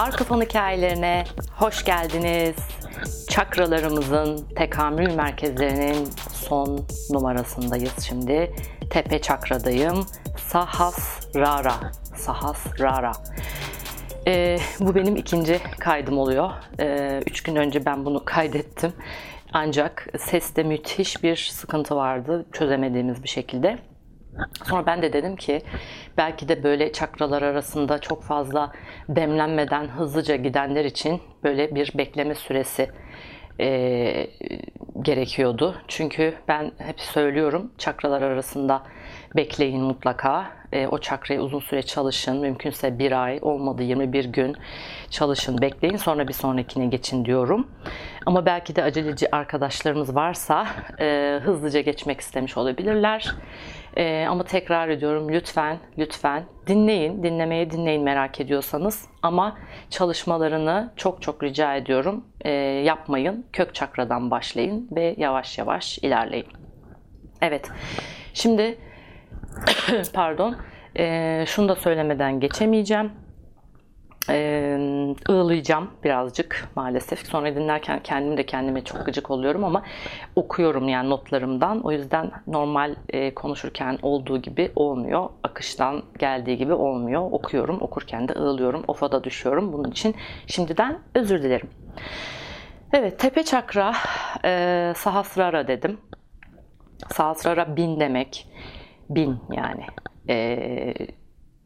Arka fon hikayelerine hoş geldiniz. Çakralarımızın tekamül merkezlerinin son numarasındayız şimdi. Tepe çakradayım. Sahasrara. Sahasrara. Ee, bu benim ikinci kaydım oluyor. Ee, üç gün önce ben bunu kaydettim. Ancak seste müthiş bir sıkıntı vardı çözemediğimiz bir şekilde. Sonra ben de dedim ki belki de böyle çakralar arasında çok fazla demlenmeden hızlıca gidenler için böyle bir bekleme süresi e, gerekiyordu. Çünkü ben hep söylüyorum çakralar arasında bekleyin mutlaka. E, o çakrayı uzun süre çalışın. Mümkünse bir ay olmadı 21 gün çalışın bekleyin sonra bir sonrakine geçin diyorum. Ama belki de aceleci arkadaşlarımız varsa e, hızlıca geçmek istemiş olabilirler. E, ama tekrar ediyorum lütfen lütfen dinleyin. Dinlemeye dinleyin merak ediyorsanız. Ama çalışmalarını çok çok rica ediyorum. E, yapmayın. Kök çakradan başlayın ve yavaş yavaş ilerleyin. Evet. Şimdi pardon. E, şunu da söylemeden geçemeyeceğim. Ee, ığlayacağım birazcık maalesef. Sonra dinlerken kendim de kendime çok gıcık oluyorum ama okuyorum yani notlarımdan. O yüzden normal e, konuşurken olduğu gibi olmuyor. Akıştan geldiği gibi olmuyor. Okuyorum. Okurken de ığlıyorum. Ofa da düşüyorum. Bunun için şimdiden özür dilerim. Evet tepe çakra e, sahasrara dedim. Sahasrara bin demek. Bin yani. E,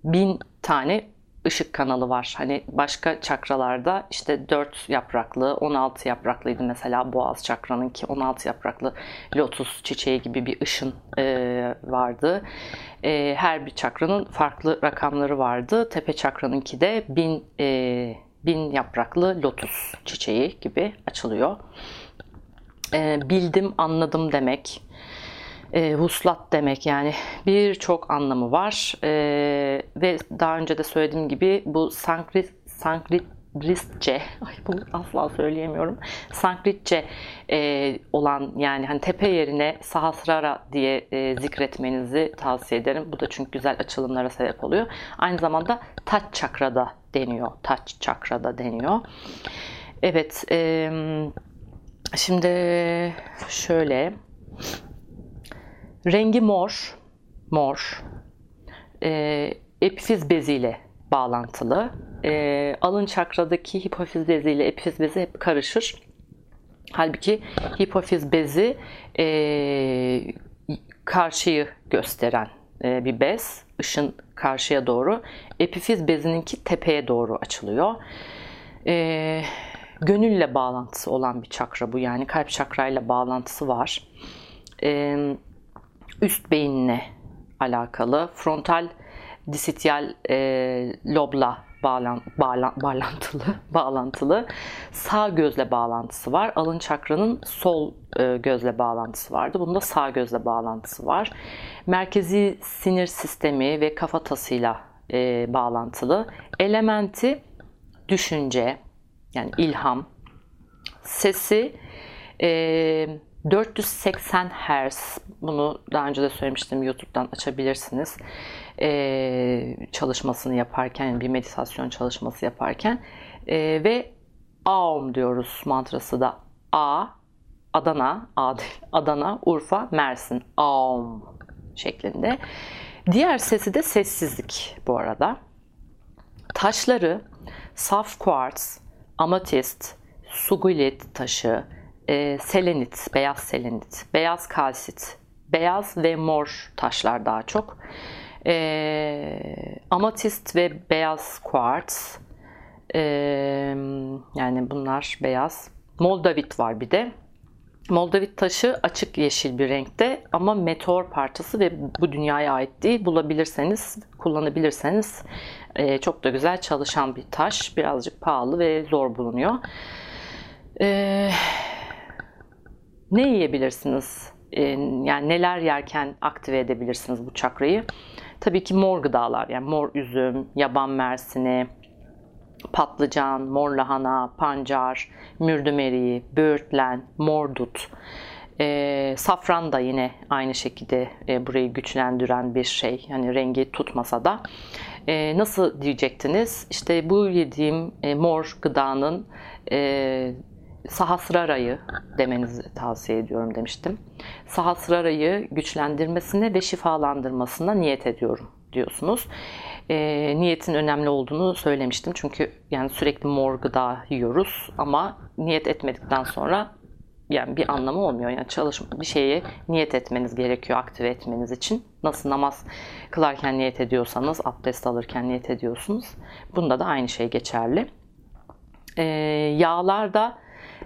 bin tane ışık kanalı var. Hani başka çakralarda işte 4 yapraklı, 16 yapraklıydı mesela boğaz çakranınki 16 yapraklı lotus çiçeği gibi bir ışın e, vardı. E, her bir çakranın farklı rakamları vardı. Tepe çakranınki de 1000 e, bin yapraklı lotus çiçeği gibi açılıyor. E, bildim, anladım demek e, vuslat demek yani birçok anlamı var e, ve daha önce de söylediğim gibi bu Sanskrit Sanskritçe, ay bunu asla söyleyemiyorum. Sanskritçe e, olan yani hani tepe yerine Sahasrara diye e, zikretmenizi tavsiye ederim. Bu da çünkü güzel açılımlara sebep oluyor. Aynı zamanda taç çakrada deniyor. Taç çakrada deniyor. Evet, e, şimdi şöyle Rengi mor, mor. E, epifiz beziyle bağlantılı. E, alın çakradaki hipofiz beziyle epifiz bezi hep karışır. Halbuki hipofiz bezi e, karşıyı gösteren e, bir bez. Işın karşıya doğru. Epifiz bezininki tepeye doğru açılıyor. E, gönülle bağlantısı olan bir çakra bu. Yani kalp çakrayla bağlantısı var. E, üst beyinle alakalı. Frontal disityal e, lobla bağlan, bağlan, bağlantılı, bağlantılı. Sağ gözle bağlantısı var. Alın çakranın sol e, gözle bağlantısı vardı. Bunda sağ gözle bağlantısı var. Merkezi sinir sistemi ve kafatasıyla e, bağlantılı. Elementi düşünce, yani ilham, sesi e, 480 Hz bunu daha önce de söylemiştim YouTube'dan açabilirsiniz. Ee, çalışmasını yaparken bir meditasyon çalışması yaparken. Ee, ve Aum diyoruz mantrası da. A Adana A Adana Urfa Mersin. Aum şeklinde. Diğer sesi de sessizlik bu arada. Taşları saf kuarts amatist sugulit taşı e, selenit, beyaz selenit, beyaz kalsit, beyaz ve mor taşlar daha çok. E, amatist ve beyaz kuarts. E, yani bunlar beyaz. Moldavit var bir de. Moldavit taşı açık yeşil bir renkte ama meteor parçası ve bu dünyaya ait değil. Bulabilirseniz, kullanabilirseniz e, çok da güzel çalışan bir taş. Birazcık pahalı ve zor bulunuyor. Eee ne yiyebilirsiniz? Ee, yani neler yerken aktive edebilirsiniz bu çakrayı? Tabii ki mor gıdalar yani mor üzüm, yaban mersini, patlıcan, mor lahana, pancar, mürdüm eriği, böğürtlen, mor dut. E, safran da yine aynı şekilde e, burayı güçlendiren bir şey. Yani rengi tutmasa da. E, nasıl diyecektiniz? İşte bu yediğim e, mor gıdanın e, sahasrarayı demenizi tavsiye ediyorum demiştim. Sahasrarayı güçlendirmesine ve şifalandırmasına niyet ediyorum diyorsunuz. E, niyetin önemli olduğunu söylemiştim. Çünkü yani sürekli mor gıda yiyoruz ama niyet etmedikten sonra yani bir anlamı olmuyor. Yani çalışma bir şeye niyet etmeniz gerekiyor aktive etmeniz için. Nasıl namaz kılarken niyet ediyorsanız, abdest alırken niyet ediyorsunuz. Bunda da aynı şey geçerli. Ee, yağlarda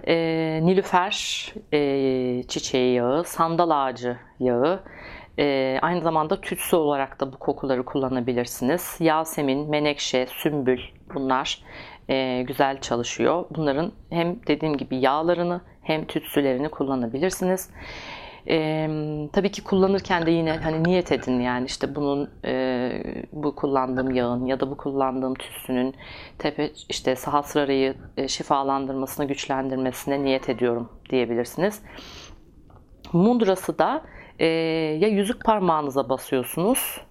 e, nilüfer e, çiçeği yağı, sandal ağacı yağı, e, aynı zamanda tütsü olarak da bu kokuları kullanabilirsiniz. Yasemin, menekşe, sümbül bunlar e, güzel çalışıyor. Bunların hem dediğim gibi yağlarını hem tütsülerini kullanabilirsiniz. Ee, tabii ki kullanırken de yine hani niyet edin yani işte bunun e, bu kullandığım yağın ya da bu kullandığım tütsünün tepe işte sahasrarayı e, şifalandırmasına güçlendirmesine niyet ediyorum diyebilirsiniz. Mundrası da e, ya yüzük parmağınıza basıyorsunuz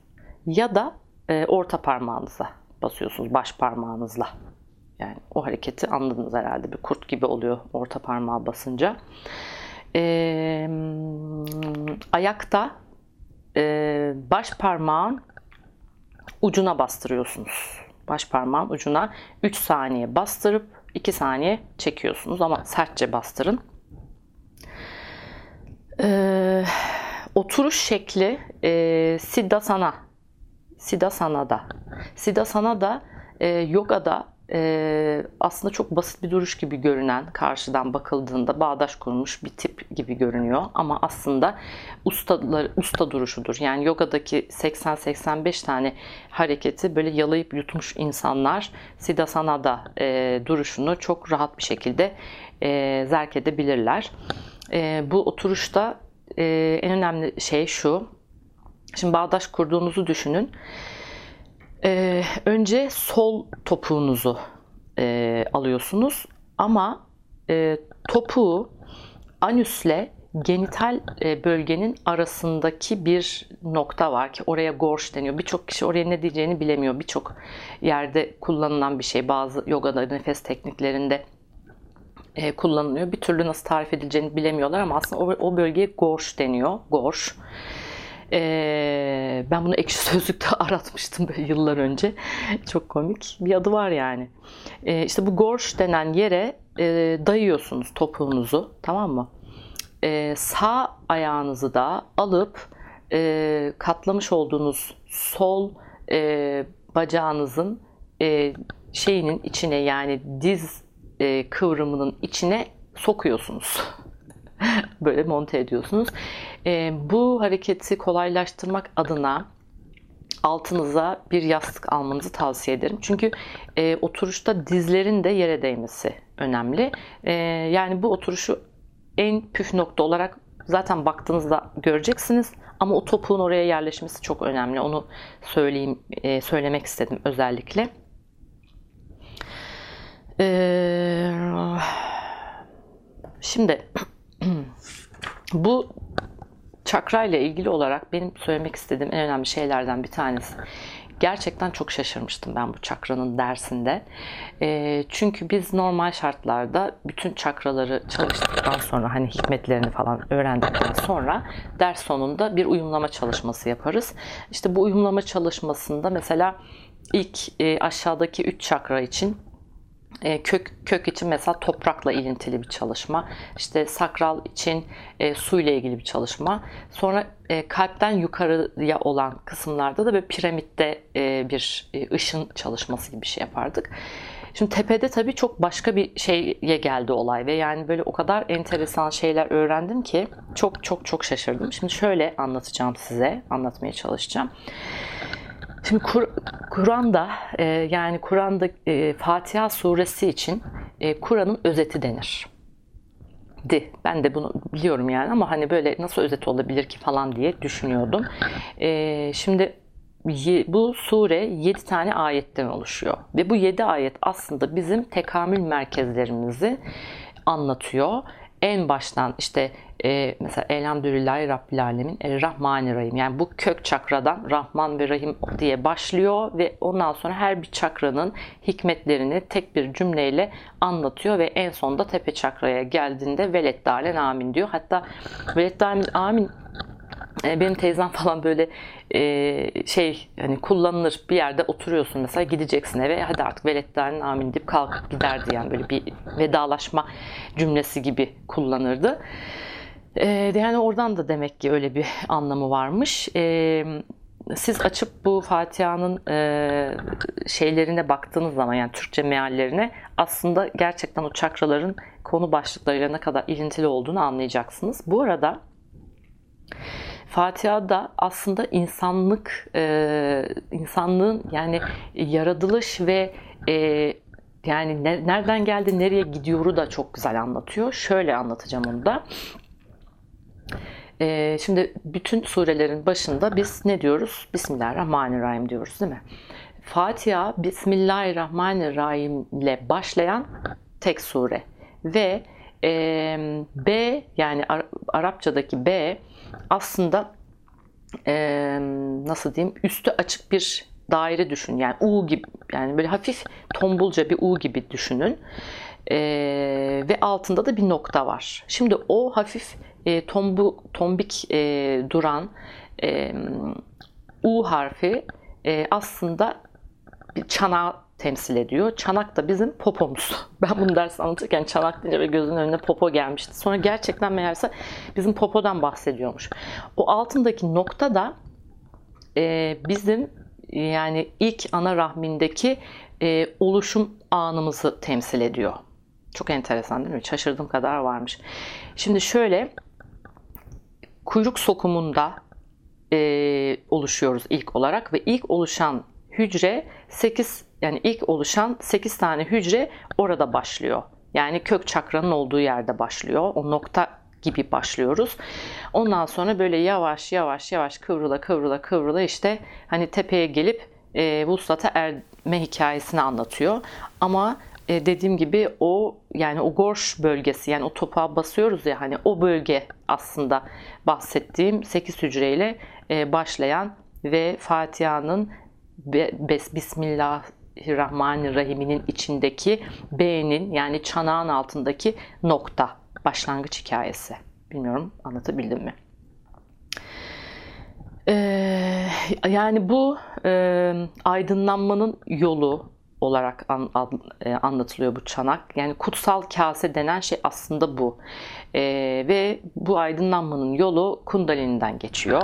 ya da e, orta parmağınıza basıyorsunuz baş parmağınızla. Yani o hareketi anladınız herhalde. Bir kurt gibi oluyor orta parmağı basınca. Ee, ayakta e, baş parmağın ucuna bastırıyorsunuz. Baş parmağın ucuna 3 saniye bastırıp 2 saniye çekiyorsunuz ama sertçe bastırın. Ee, oturuş şekli e, Siddhasana. Siddhasana'da. Siddhasana'da e, yogada e, aslında çok basit bir duruş gibi görünen karşıdan bakıldığında bağdaş kurmuş bir tip gibi görünüyor ama aslında ustalar usta duruşudur. Yani yogadaki 80-85 tane hareketi böyle yalayıp yutmuş insanlar Siddhasana'da e, duruşunu çok rahat bir şekilde e, zerk edebilirler. E, bu oturuşta e, en önemli şey şu. Şimdi bağdaş kurduğunuzu düşünün. Ee, önce sol topuğunuzu e, alıyorsunuz ama e, topuğu anüsle genital e, bölgenin arasındaki bir nokta var ki oraya gorş deniyor. Birçok kişi oraya ne diyeceğini bilemiyor. Birçok yerde kullanılan bir şey. Bazı yogada, nefes tekniklerinde e, kullanılıyor. Bir türlü nasıl tarif edileceğini bilemiyorlar ama aslında o, o bölgeye gorş deniyor. Gorş. Ee, ben bunu ekşi sözlükte aratmıştım böyle yıllar önce. Çok komik. Bir adı var yani. Ee, işte bu gorş denen yere e, dayıyorsunuz topuğunuzu. Tamam mı? Ee, sağ ayağınızı da alıp e, katlamış olduğunuz sol e, bacağınızın e, şeyinin içine yani diz e, kıvrımının içine sokuyorsunuz. böyle monte ediyorsunuz. E, bu hareketi kolaylaştırmak adına altınıza bir yastık almanızı tavsiye ederim. Çünkü e, oturuşta dizlerin de yere değmesi önemli. E, yani bu oturuşu en püf nokta olarak zaten baktığınızda göreceksiniz. Ama o topuğun oraya yerleşmesi çok önemli. Onu söyleyeyim, e, söylemek istedim özellikle. E, şimdi bu çakra ile ilgili olarak benim söylemek istediğim en önemli şeylerden bir tanesi. Gerçekten çok şaşırmıştım ben bu çakranın dersinde. E, çünkü biz normal şartlarda bütün çakraları çalıştıktan sonra hani hikmetlerini falan öğrendikten sonra ders sonunda bir uyumlama çalışması yaparız. İşte bu uyumlama çalışmasında mesela ilk e, aşağıdaki üç çakra için e, kök kök için mesela toprakla ilintili bir çalışma. İşte sakral için e, su ile ilgili bir çalışma. Sonra e, kalpten yukarıya olan kısımlarda da böyle piramitte e, bir e, ışın çalışması gibi bir şey yapardık. Şimdi tepede tabii çok başka bir şeye geldi olay ve yani böyle o kadar enteresan şeyler öğrendim ki çok çok çok şaşırdım. Şimdi şöyle anlatacağım size, anlatmaya çalışacağım. Şimdi Kur, Kur'an'da e, yani Kur'an'da e, Fatiha suresi için e, Kur'an'ın özeti denir. Di. Ben de bunu biliyorum yani ama hani böyle nasıl özet olabilir ki falan diye düşünüyordum. E, şimdi bu sure 7 tane ayetten oluşuyor. Ve bu 7 ayet aslında bizim tekamül merkezlerimizi anlatıyor. En baştan işte e, mesela Elhamdülillahi Rabbil Alemin El Rahmanirrahim yani bu kök çakradan Rahman ve Rahim diye başlıyor ve ondan sonra her bir çakranın hikmetlerini tek bir cümleyle anlatıyor ve en sonunda tepe çakraya geldiğinde Veleddalen Amin diyor. Hatta Veleddalen Amin e, benim teyzem falan böyle e, şey hani kullanılır bir yerde oturuyorsun mesela gideceksin eve hadi artık veletlerin amin deyip kalkıp giderdi yani böyle bir vedalaşma cümlesi gibi kullanırdı. E, yani oradan da demek ki öyle bir anlamı varmış. E, siz açıp bu Fatiha'nın e, şeylerine baktığınız zaman yani Türkçe meallerine aslında gerçekten o çakraların konu başlıklarıyla ne kadar ilintili olduğunu anlayacaksınız. Bu arada Fatiha'da aslında insanlık, e, insanlığın yani yaratılış ve e, yani ne, nereden geldi, nereye gidiyoru da çok güzel anlatıyor. Şöyle anlatacağım onu da. E, şimdi bütün surelerin başında biz ne diyoruz? Bismillahirrahmanirrahim diyoruz değil mi? Fatiha Bismillahirrahmanirrahim ile başlayan tek sure ve e, B yani Arapçadaki B aslında e, nasıl diyeyim üstü açık bir daire düşün. Yani U gibi yani böyle hafif tombulca bir U gibi düşünün. E, ve altında da bir nokta var. Şimdi o hafif e, tombu, tombik e, duran e, U harfi e, aslında bir çanağı temsil ediyor. Çanak da bizim popomuz. Ben bunu ders anlatırken çanak deyince ve gözünün önüne popo gelmişti. Sonra gerçekten meğerse bizim popodan bahsediyormuş. O altındaki nokta da e, bizim yani ilk ana rahmindeki e, oluşum anımızı temsil ediyor. Çok enteresan değil mi? Şaşırdığım kadar varmış. Şimdi şöyle kuyruk sokumunda e, oluşuyoruz ilk olarak ve ilk oluşan hücre 8 yani ilk oluşan 8 tane hücre orada başlıyor. Yani kök çakranın olduğu yerde başlıyor. O nokta gibi başlıyoruz. Ondan sonra böyle yavaş yavaş yavaş kıvrıla kıvrıla kıvrıla işte hani tepeye gelip e, vuslata erme hikayesini anlatıyor. Ama e, dediğim gibi o yani o gorş bölgesi yani o topağa basıyoruz ya hani o bölge aslında bahsettiğim 8 hücreyle e, başlayan ve Fatiha'nın Bismillahirrahmanirrahim'inin içindeki B'nin yani çanağın altındaki nokta başlangıç hikayesi. Bilmiyorum anlatabildim mi? Ee, yani bu e, aydınlanmanın yolu olarak an, an, e, anlatılıyor bu çanak. Yani kutsal kase denen şey aslında bu. E, ve bu aydınlanmanın yolu Kundalini'den geçiyor.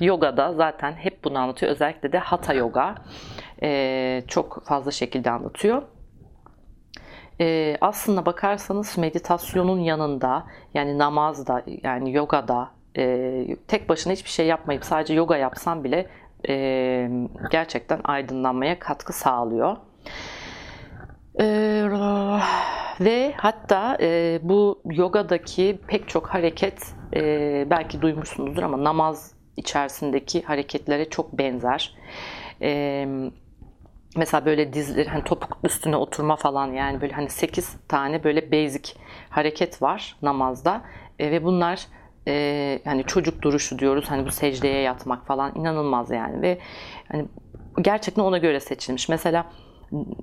Yoga'da zaten hep bunu anlatıyor. Özellikle de Hatha Yoga e, çok fazla şekilde anlatıyor. E, aslında bakarsanız meditasyonun yanında yani namazda yani yogada e, tek başına hiçbir şey yapmayıp sadece yoga yapsam bile e, gerçekten aydınlanmaya katkı sağlıyor. Ee, ve hatta e, bu yogadaki pek çok hareket e, belki duymuşsunuzdur ama namaz içerisindeki hareketlere çok benzer. E, mesela böyle dizleri hani topuk üstüne oturma falan yani böyle hani 8 tane böyle basic hareket var namazda e, ve bunlar e, hani çocuk duruşu diyoruz hani bu secdeye yatmak falan inanılmaz yani ve hani gerçekten ona göre seçilmiş. Mesela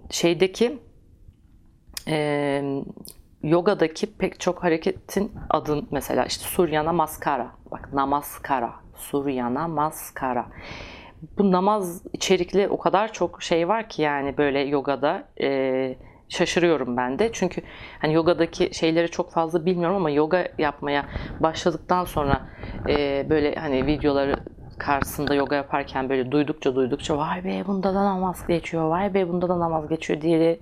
şeydeki e, yogadaki pek çok hareketin adın mesela işte Suryana Maskara. Bak Namaskara. Suryana Maskara. Bu namaz içerikli o kadar çok şey var ki yani böyle yogada e, şaşırıyorum ben de. Çünkü hani yogadaki şeyleri çok fazla bilmiyorum ama yoga yapmaya başladıktan sonra e, böyle hani videoları karşısında yoga yaparken böyle duydukça duydukça vay be bunda da namaz geçiyor, vay be bunda da namaz geçiyor diye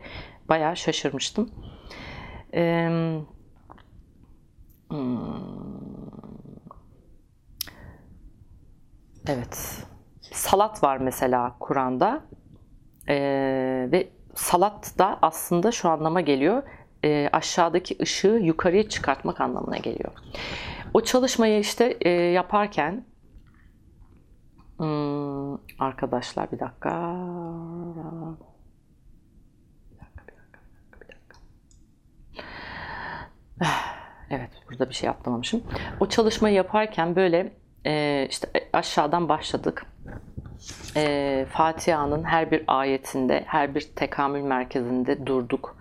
bayağı şaşırmıştım. Ee, Evet. Salat var mesela Kur'an'da. Ee, ve salat da aslında şu anlama geliyor. E, aşağıdaki ışığı yukarıya çıkartmak anlamına geliyor. O çalışmayı işte e, yaparken Hmm, arkadaşlar bir dakika. Evet, burada bir şey atlamamışım. O çalışmayı yaparken böyle e, işte aşağıdan başladık. E, Fatiha'nın her bir ayetinde, her bir tekamül merkezinde durduk.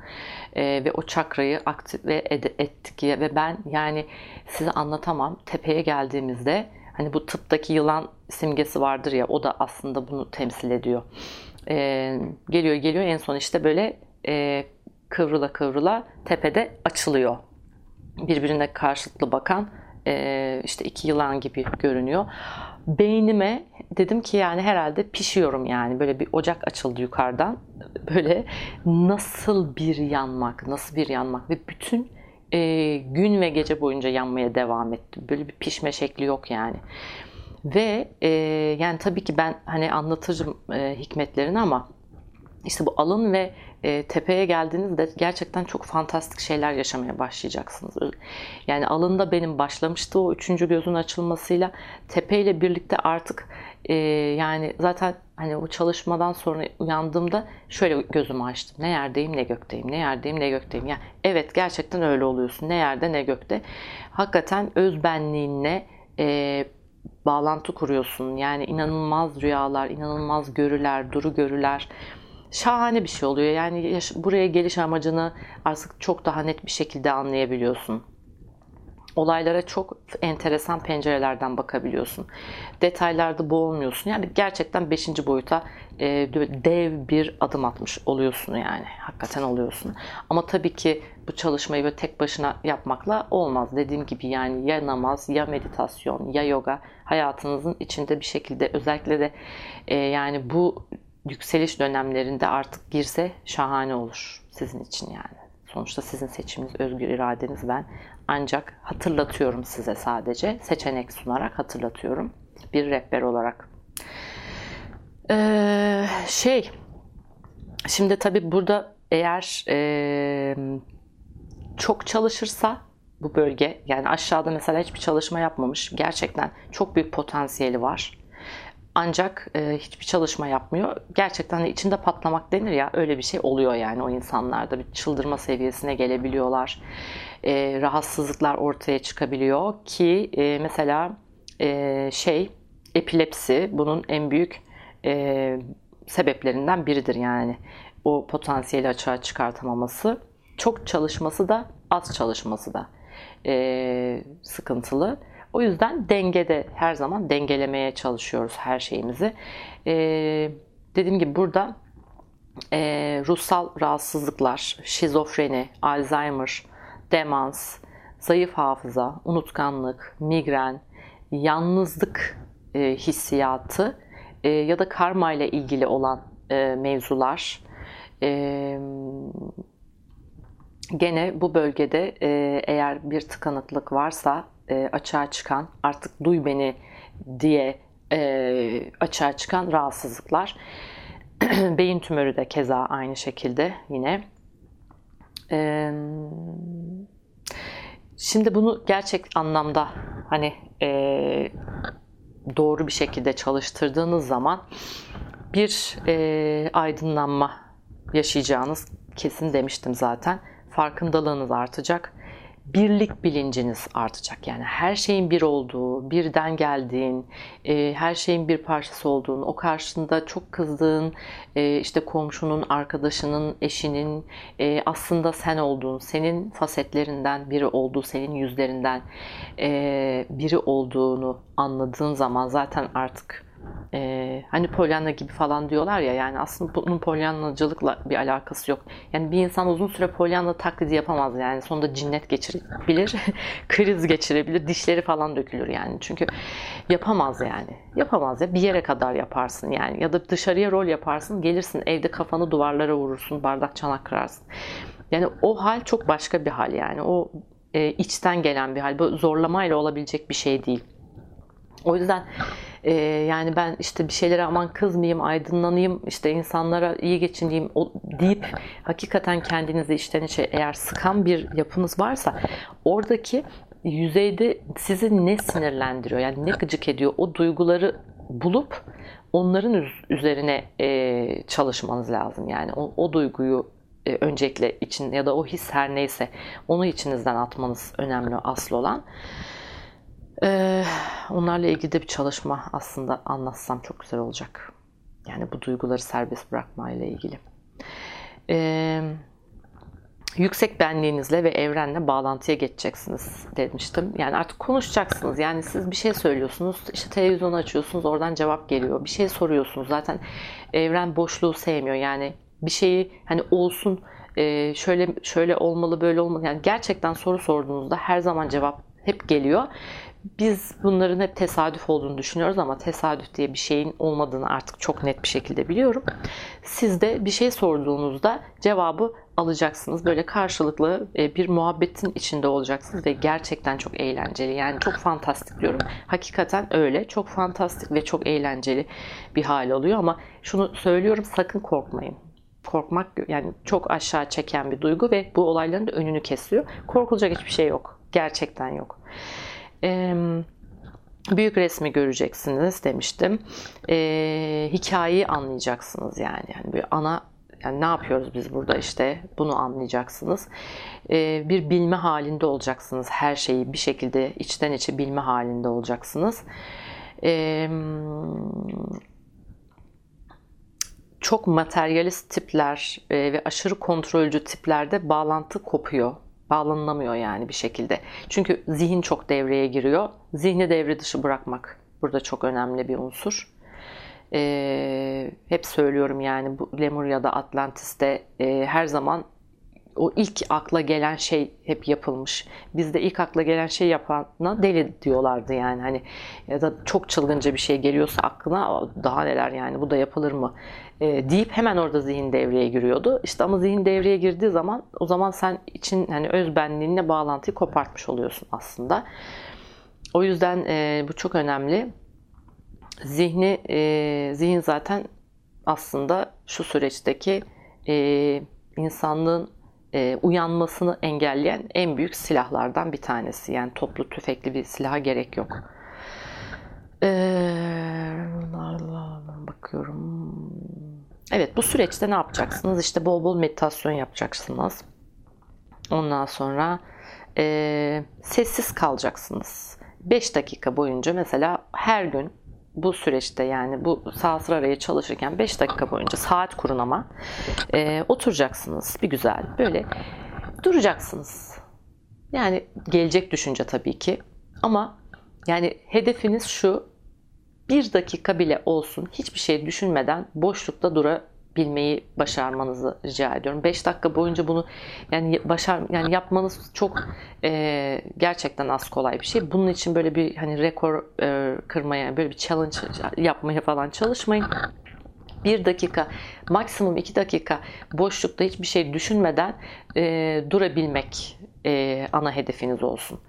E, ve o çakrayı aktive ed- ettik. Ve ben yani size anlatamam. Tepeye geldiğimizde hani bu tıptaki yılan simgesi vardır ya o da aslında bunu temsil ediyor. E, geliyor geliyor en son işte böyle e, kıvrıla kıvrıla tepede açılıyor. Birbirine karşılıklı bakan e, işte iki yılan gibi görünüyor. Beynime dedim ki yani herhalde pişiyorum yani böyle bir ocak açıldı yukarıdan. Böyle nasıl bir yanmak, nasıl bir yanmak ve bütün e, gün ve gece boyunca yanmaya devam etti. Böyle bir pişme şekli yok yani. Ve e, yani tabii ki ben hani anlatırım e, hikmetlerini ama işte bu alın ve e, tepeye geldiğinizde gerçekten çok fantastik şeyler yaşamaya başlayacaksınız. Yani alında benim başlamıştı o üçüncü gözün açılmasıyla tepeyle birlikte artık e, yani zaten hani o çalışmadan sonra uyandığımda şöyle gözümü açtım. Ne yerdeyim ne gökteyim, ne yerdeyim ne gökteyim. Yani evet gerçekten öyle oluyorsun. Ne yerde ne gökte. Hakikaten öz benliğinle e, bağlantı kuruyorsun. Yani inanılmaz rüyalar, inanılmaz görüler, duru görüler şahane bir şey oluyor. Yani buraya geliş amacını artık çok daha net bir şekilde anlayabiliyorsun. Olaylara çok enteresan pencerelerden bakabiliyorsun. Detaylarda boğulmuyorsun. Yani gerçekten 5. boyuta e, dev bir adım atmış oluyorsun yani. Hakikaten oluyorsun. Ama tabii ki bu çalışmayı böyle tek başına yapmakla olmaz. Dediğim gibi yani ya namaz, ya meditasyon, ya yoga hayatınızın içinde bir şekilde özellikle de e, yani bu yükseliş dönemlerinde artık girse şahane olur sizin için yani. Sonuçta sizin seçiminiz, özgür iradeniz ben. Ancak hatırlatıyorum size sadece. Seçenek sunarak hatırlatıyorum. Bir rehber olarak. Ee, şey, şimdi tabii burada eğer e, çok çalışırsa bu bölge, yani aşağıda mesela hiçbir çalışma yapmamış. Gerçekten çok büyük potansiyeli var ancak e, hiçbir çalışma yapmıyor. Gerçekten de içinde patlamak denir ya öyle bir şey oluyor yani o insanlarda bir çıldırma seviyesine gelebiliyorlar. E, rahatsızlıklar ortaya çıkabiliyor ki e, mesela e, şey epilepsi bunun en büyük e, sebeplerinden biridir yani o potansiyeli açığa çıkartamaması. Çok çalışması da az çalışması da e, sıkıntılı. O yüzden dengede her zaman dengelemeye çalışıyoruz her şeyimizi. Ee, dediğim gibi burada e, ruhsal rahatsızlıklar, şizofreni, Alzheimer, demans, zayıf hafıza, unutkanlık, migren, yalnızlık e, hissiyatı e, ya da karma ile ilgili olan e, mevzular e, gene bu bölgede e, eğer bir tıkanıklık varsa e, açığa çıkan artık duy beni diye e, açığa çıkan rahatsızlıklar. Beyin tümörü de keza aynı şekilde yine. E, şimdi bunu gerçek anlamda hani e, doğru bir şekilde çalıştırdığınız zaman bir e, aydınlanma yaşayacağınız kesin demiştim zaten. Farkındalığınız artacak birlik bilinciniz artacak. Yani her şeyin bir olduğu, birden geldiğin, e, her şeyin bir parçası olduğun, o karşında çok kızdığın, e, işte komşunun, arkadaşının, eşinin e, aslında sen olduğun, senin fasetlerinden biri olduğu, senin yüzlerinden e, biri olduğunu anladığın zaman zaten artık ee, hani Pollyanna gibi falan diyorlar ya yani aslında bunun Pollyannacılıkla bir alakası yok. Yani bir insan uzun süre Pollyanna taklidi yapamaz yani sonunda cinnet geçirebilir, kriz geçirebilir, dişleri falan dökülür yani. Çünkü yapamaz yani. Yapamaz ya bir yere kadar yaparsın yani ya da dışarıya rol yaparsın gelirsin evde kafanı duvarlara vurursun bardak çanak kırarsın. Yani o hal çok başka bir hal yani o e, içten gelen bir hal. Bu zorlamayla olabilecek bir şey değil. O yüzden e, yani ben işte bir şeylere aman kızmayayım, aydınlanayım, işte insanlara iyi geçineyim o, deyip hakikaten kendinizi içten içe eğer sıkan bir yapınız varsa oradaki yüzeyde sizi ne sinirlendiriyor? Yani ne gıcık ediyor? O duyguları bulup onların üzerine e, çalışmanız lazım. Yani o, o duyguyu e, öncelikle için ya da o his her neyse onu içinizden atmanız önemli asıl olan. Ee, onlarla ilgili de bir çalışma aslında anlatsam çok güzel olacak. Yani bu duyguları serbest bırakma ile ilgili. Ee, yüksek benliğinizle ve evrenle bağlantıya geçeceksiniz demiştim. Yani artık konuşacaksınız. Yani siz bir şey söylüyorsunuz, işte televizyonu açıyorsunuz, oradan cevap geliyor. Bir şey soruyorsunuz. Zaten evren boşluğu sevmiyor. Yani bir şeyi hani olsun, e, şöyle şöyle olmalı, böyle olmalı. Yani gerçekten soru sorduğunuzda her zaman cevap hep geliyor. Biz bunların hep tesadüf olduğunu düşünüyoruz ama tesadüf diye bir şeyin olmadığını artık çok net bir şekilde biliyorum. Siz de bir şey sorduğunuzda cevabı alacaksınız. Böyle karşılıklı e, bir muhabbetin içinde olacaksınız ve gerçekten çok eğlenceli. Yani çok fantastik diyorum. Hakikaten öyle. Çok fantastik ve çok eğlenceli bir hal oluyor ama şunu söylüyorum sakın korkmayın. Korkmak yani çok aşağı çeken bir duygu ve bu olayların da önünü kesiyor. Korkulacak hiçbir şey yok. Gerçekten yok. Ee, büyük resmi göreceksiniz demiştim. Ee, hikayeyi anlayacaksınız yani. yani bir ana yani ne yapıyoruz biz burada işte bunu anlayacaksınız. Ee, bir bilme halinde olacaksınız. Her şeyi bir şekilde içten içe bilme halinde olacaksınız. Ee, çok materyalist tipler e, ve aşırı kontrolcü tiplerde bağlantı kopuyor bağlanılamıyor yani bir şekilde. Çünkü zihin çok devreye giriyor. Zihni devre dışı bırakmak burada çok önemli bir unsur. Ee, hep söylüyorum yani bu Lemuria'da Atlantis'te e, her zaman o ilk akla gelen şey hep yapılmış. Bizde ilk akla gelen şey yapana deli diyorlardı yani hani ya da çok çılgınca bir şey geliyorsa aklına daha neler yani bu da yapılır mı e, deyip hemen orada zihin devreye giriyordu. İşte ama zihin devreye girdiği zaman o zaman sen için hani öz benliğinle bağlantıyı kopartmış oluyorsun aslında. O yüzden e, bu çok önemli. Zihni e, zihin zaten aslında şu süreçteki e, insanlığın e, uyanmasını engelleyen en büyük silahlardan bir tanesi. Yani toplu tüfekli bir silaha gerek yok. Ee, bakıyorum. Evet bu süreçte ne yapacaksınız? İşte bol bol meditasyon yapacaksınız. Ondan sonra e, sessiz kalacaksınız. 5 dakika boyunca mesela her gün bu süreçte yani bu sağ sıra araya çalışırken 5 dakika boyunca saat kurun ama e, oturacaksınız bir güzel böyle duracaksınız. Yani gelecek düşünce tabii ki ama yani hedefiniz şu bir dakika bile olsun hiçbir şey düşünmeden boşlukta durabilmeyi başarmanızı rica ediyorum. 5 dakika boyunca bunu yani başar yani yapmanız çok e, gerçekten az kolay bir şey. Bunun için böyle bir hani rekor e, kırmaya, böyle bir challenge yapmaya falan çalışmayın. Bir dakika, maksimum iki dakika boşlukta hiçbir şey düşünmeden e, durabilmek e, ana hedefiniz olsun.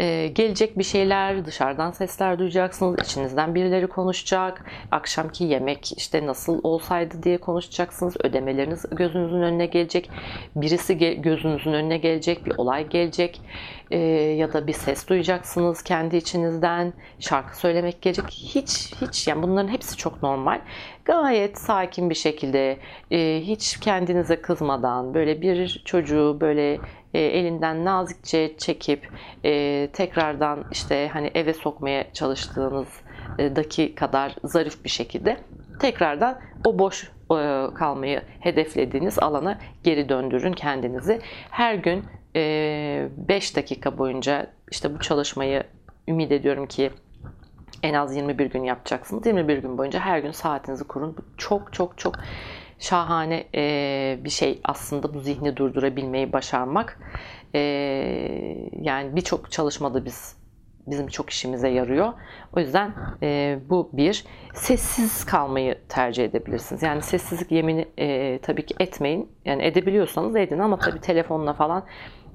Ee, gelecek bir şeyler, dışarıdan sesler duyacaksınız, içinizden birileri konuşacak, akşamki yemek işte nasıl olsaydı diye konuşacaksınız, ödemeleriniz gözünüzün önüne gelecek, birisi ge- gözünüzün önüne gelecek, bir olay gelecek. E, ya da bir ses duyacaksınız kendi içinizden, şarkı söylemek gelecek. Hiç hiç. Yani bunların hepsi çok normal. Gayet sakin bir şekilde, e, hiç kendinize kızmadan böyle bir çocuğu böyle e, elinden nazikçe çekip e, tekrardan işte hani eve sokmaya çalıştığınız e, daki kadar zarif bir şekilde tekrardan o boş kalmayı hedeflediğiniz alana geri döndürün kendinizi. Her gün 5 e, dakika boyunca işte bu çalışmayı ümit ediyorum ki en az 21 gün yapacaksınız. 21 gün boyunca her gün saatinizi kurun. Çok çok çok şahane e, bir şey aslında bu zihni durdurabilmeyi başarmak. E, yani birçok çalışmada biz bizim çok işimize yarıyor. O yüzden e, bu bir. Sessiz kalmayı tercih edebilirsiniz. Yani sessizlik yemini e, tabii ki etmeyin. Yani edebiliyorsanız edin ama tabii telefonla falan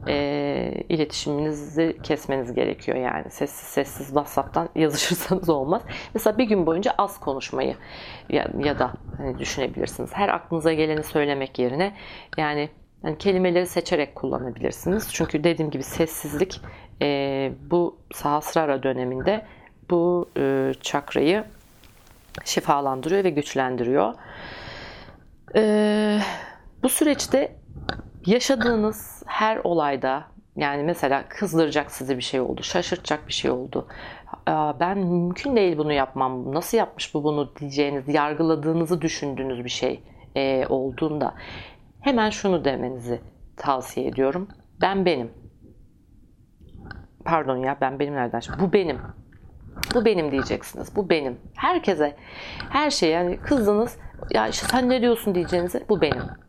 e, iletişiminizi kesmeniz gerekiyor yani sessiz sessiz WhatsApp'tan yazışırsanız olmaz. Mesela bir gün boyunca az konuşmayı ya, ya da hani düşünebilirsiniz. Her aklınıza geleni söylemek yerine yani yani kelimeleri seçerek kullanabilirsiniz. Çünkü dediğim gibi sessizlik e, bu sahasrara döneminde bu e, çakrayı şifalandırıyor ve güçlendiriyor. Eee Bu süreçte yaşadığınız her olayda yani mesela kızdıracak sizi bir şey oldu, şaşırtacak bir şey oldu. Ben mümkün değil bunu yapmam, nasıl yapmış bu bunu diyeceğiniz, yargıladığınızı düşündüğünüz bir şey e, olduğunda hemen şunu demenizi tavsiye ediyorum. Ben benim. Pardon ya ben benim nereden Bu benim. Bu benim diyeceksiniz. Bu benim. Herkese, her şey yani kızdınız ya işte sen ne diyorsun diyeceğinize bu benim.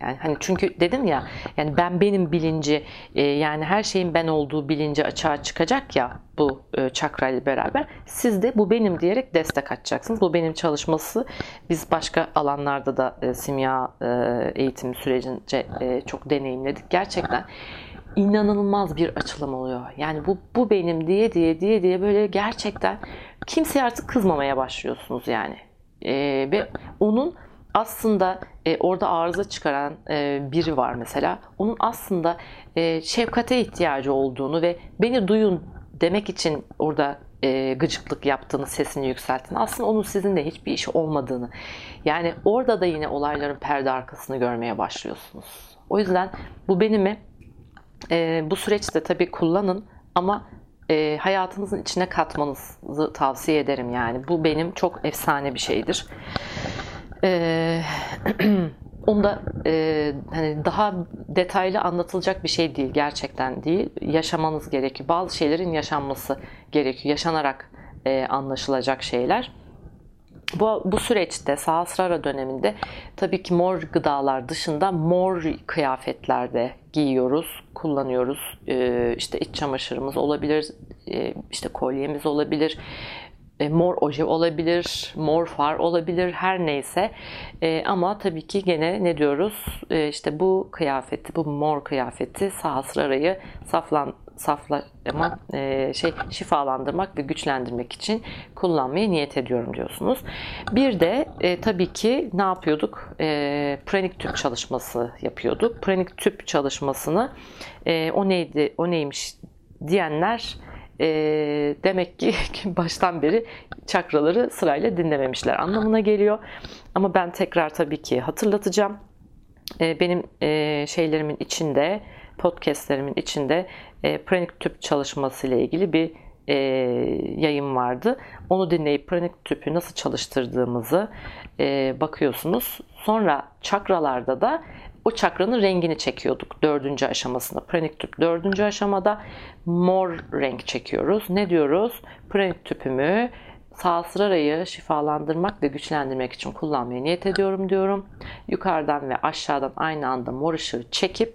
Yani hani çünkü dedim ya yani ben benim bilinci e, yani her şeyin ben olduğu bilinci açığa çıkacak ya bu e, çakra ile beraber siz de bu benim diyerek destek açacaksınız. Bu benim çalışması biz başka alanlarda da e, simya e, eğitim sürecince e, çok deneyimledik. Gerçekten inanılmaz bir açılım oluyor. Yani bu bu benim diye diye diye diye böyle gerçekten kimseye artık kızmamaya başlıyorsunuz yani. E, ve onun aslında e, orada arıza çıkaran e, biri var mesela. Onun aslında e, şefkate ihtiyacı olduğunu ve beni duyun demek için orada e, gıcıklık yaptığını, sesini yükselttiğini, aslında onun sizinle hiçbir işi olmadığını. Yani orada da yine olayların perde arkasını görmeye başlıyorsunuz. O yüzden bu benimi e, bu süreçte tabii kullanın ama e, hayatınızın içine katmanızı tavsiye ederim yani. Bu benim çok efsane bir şeydir. Ee, onda e, hani daha detaylı anlatılacak bir şey değil gerçekten değil. Yaşamanız gerekiyor. Bazı şeylerin yaşanması gerekiyor. Yaşanarak e, anlaşılacak şeyler. Bu, bu süreçte Sahasrara döneminde tabii ki mor gıdalar dışında mor kıyafetlerde giyiyoruz, kullanıyoruz. Ee, işte iç çamaşırımız olabilir, e, işte kolyemiz olabilir, mor oje olabilir, mor far olabilir her neyse. E, ama tabii ki gene ne diyoruz? E, işte bu kıyafeti, bu mor kıyafeti sahasrarayı saflan saflama e, şey şifalandırmak ve güçlendirmek için kullanmaya niyet ediyorum diyorsunuz. Bir de e, tabii ki ne yapıyorduk? E, pranik tüp çalışması yapıyorduk. Pranik tüp çalışmasını e, o neydi? O neymiş diyenler e, demek ki baştan beri çakraları sırayla dinlememişler anlamına geliyor. Ama ben tekrar tabii ki hatırlatacağım. E, benim e, şeylerimin içinde, podcastlerimin içinde e, pranik tüp çalışması ile ilgili bir e, yayın vardı. Onu dinleyip pranik tüpü nasıl çalıştırdığımızı e, bakıyorsunuz. Sonra çakralarda da o çakranın rengini çekiyorduk dördüncü aşamasında. Pranik tüp dördüncü aşamada mor renk çekiyoruz. Ne diyoruz? Pranik tüpümü Sahasrarayı şifalandırmak ve güçlendirmek için kullanmaya niyet ediyorum diyorum. Yukarıdan ve aşağıdan aynı anda mor ışığı çekip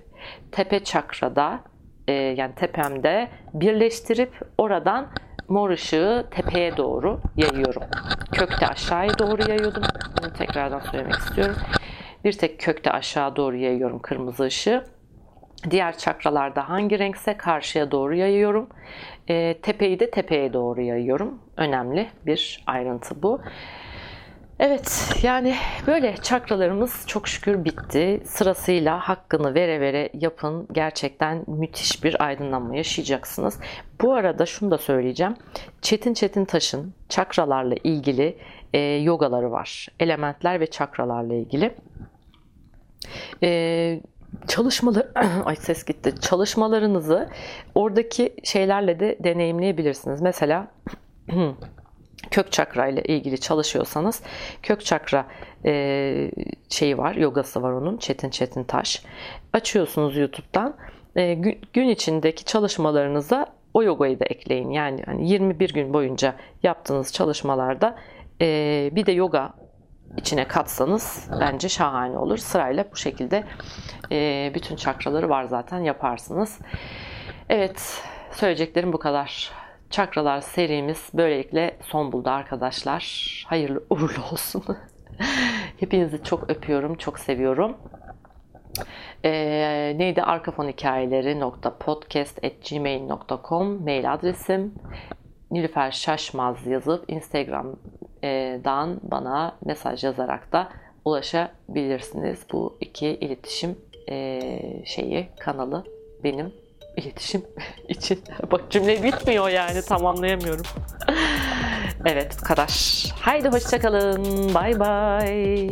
tepe çakrada e, yani tepemde birleştirip oradan mor ışığı tepeye doğru yayıyorum. Kökte aşağıya doğru yayıyordum. Bunu tekrardan söylemek istiyorum. Bir tek kökte aşağı doğru yayıyorum kırmızı ışığı. Diğer çakralarda hangi renkse karşıya doğru yayıyorum. E, tepeyi de tepeye doğru yayıyorum. Önemli bir ayrıntı bu. Evet yani böyle çakralarımız çok şükür bitti. Sırasıyla hakkını vere vere yapın. Gerçekten müthiş bir aydınlanma yaşayacaksınız. Bu arada şunu da söyleyeceğim. Çetin Çetin Taş'ın çakralarla ilgili e, yogaları var. Elementler ve çakralarla ilgili. E, çalışmaları ay ses gitti. Çalışmalarınızı oradaki şeylerle de deneyimleyebilirsiniz. Mesela kök çakra ile ilgili çalışıyorsanız kök çakra e, şeyi var, yogası var onun. Çetin Çetin Taş. Açıyorsunuz YouTube'dan. E, gün, gün içindeki çalışmalarınıza o yogayı da ekleyin. Yani hani 21 gün boyunca yaptığınız çalışmalarda e, bir de yoga içine katsanız bence şahane olur. Sırayla bu şekilde e, bütün çakraları var zaten yaparsınız. Evet söyleyeceklerim bu kadar. Çakralar serimiz böylelikle son buldu arkadaşlar. Hayırlı uğurlu olsun. Hepinizi çok öpüyorum, çok seviyorum. Ee, neydi? Arkafon hikayeleri podcast.gmail.com mail adresim. Nilüfer Şaşmaz yazıp Instagram'dan bana mesaj yazarak da ulaşabilirsiniz. Bu iki iletişim şeyi, kanalı benim iletişim için. Bak cümle bitmiyor yani tamamlayamıyorum. evet bu. Haydi hoşçakalın. Bay bay.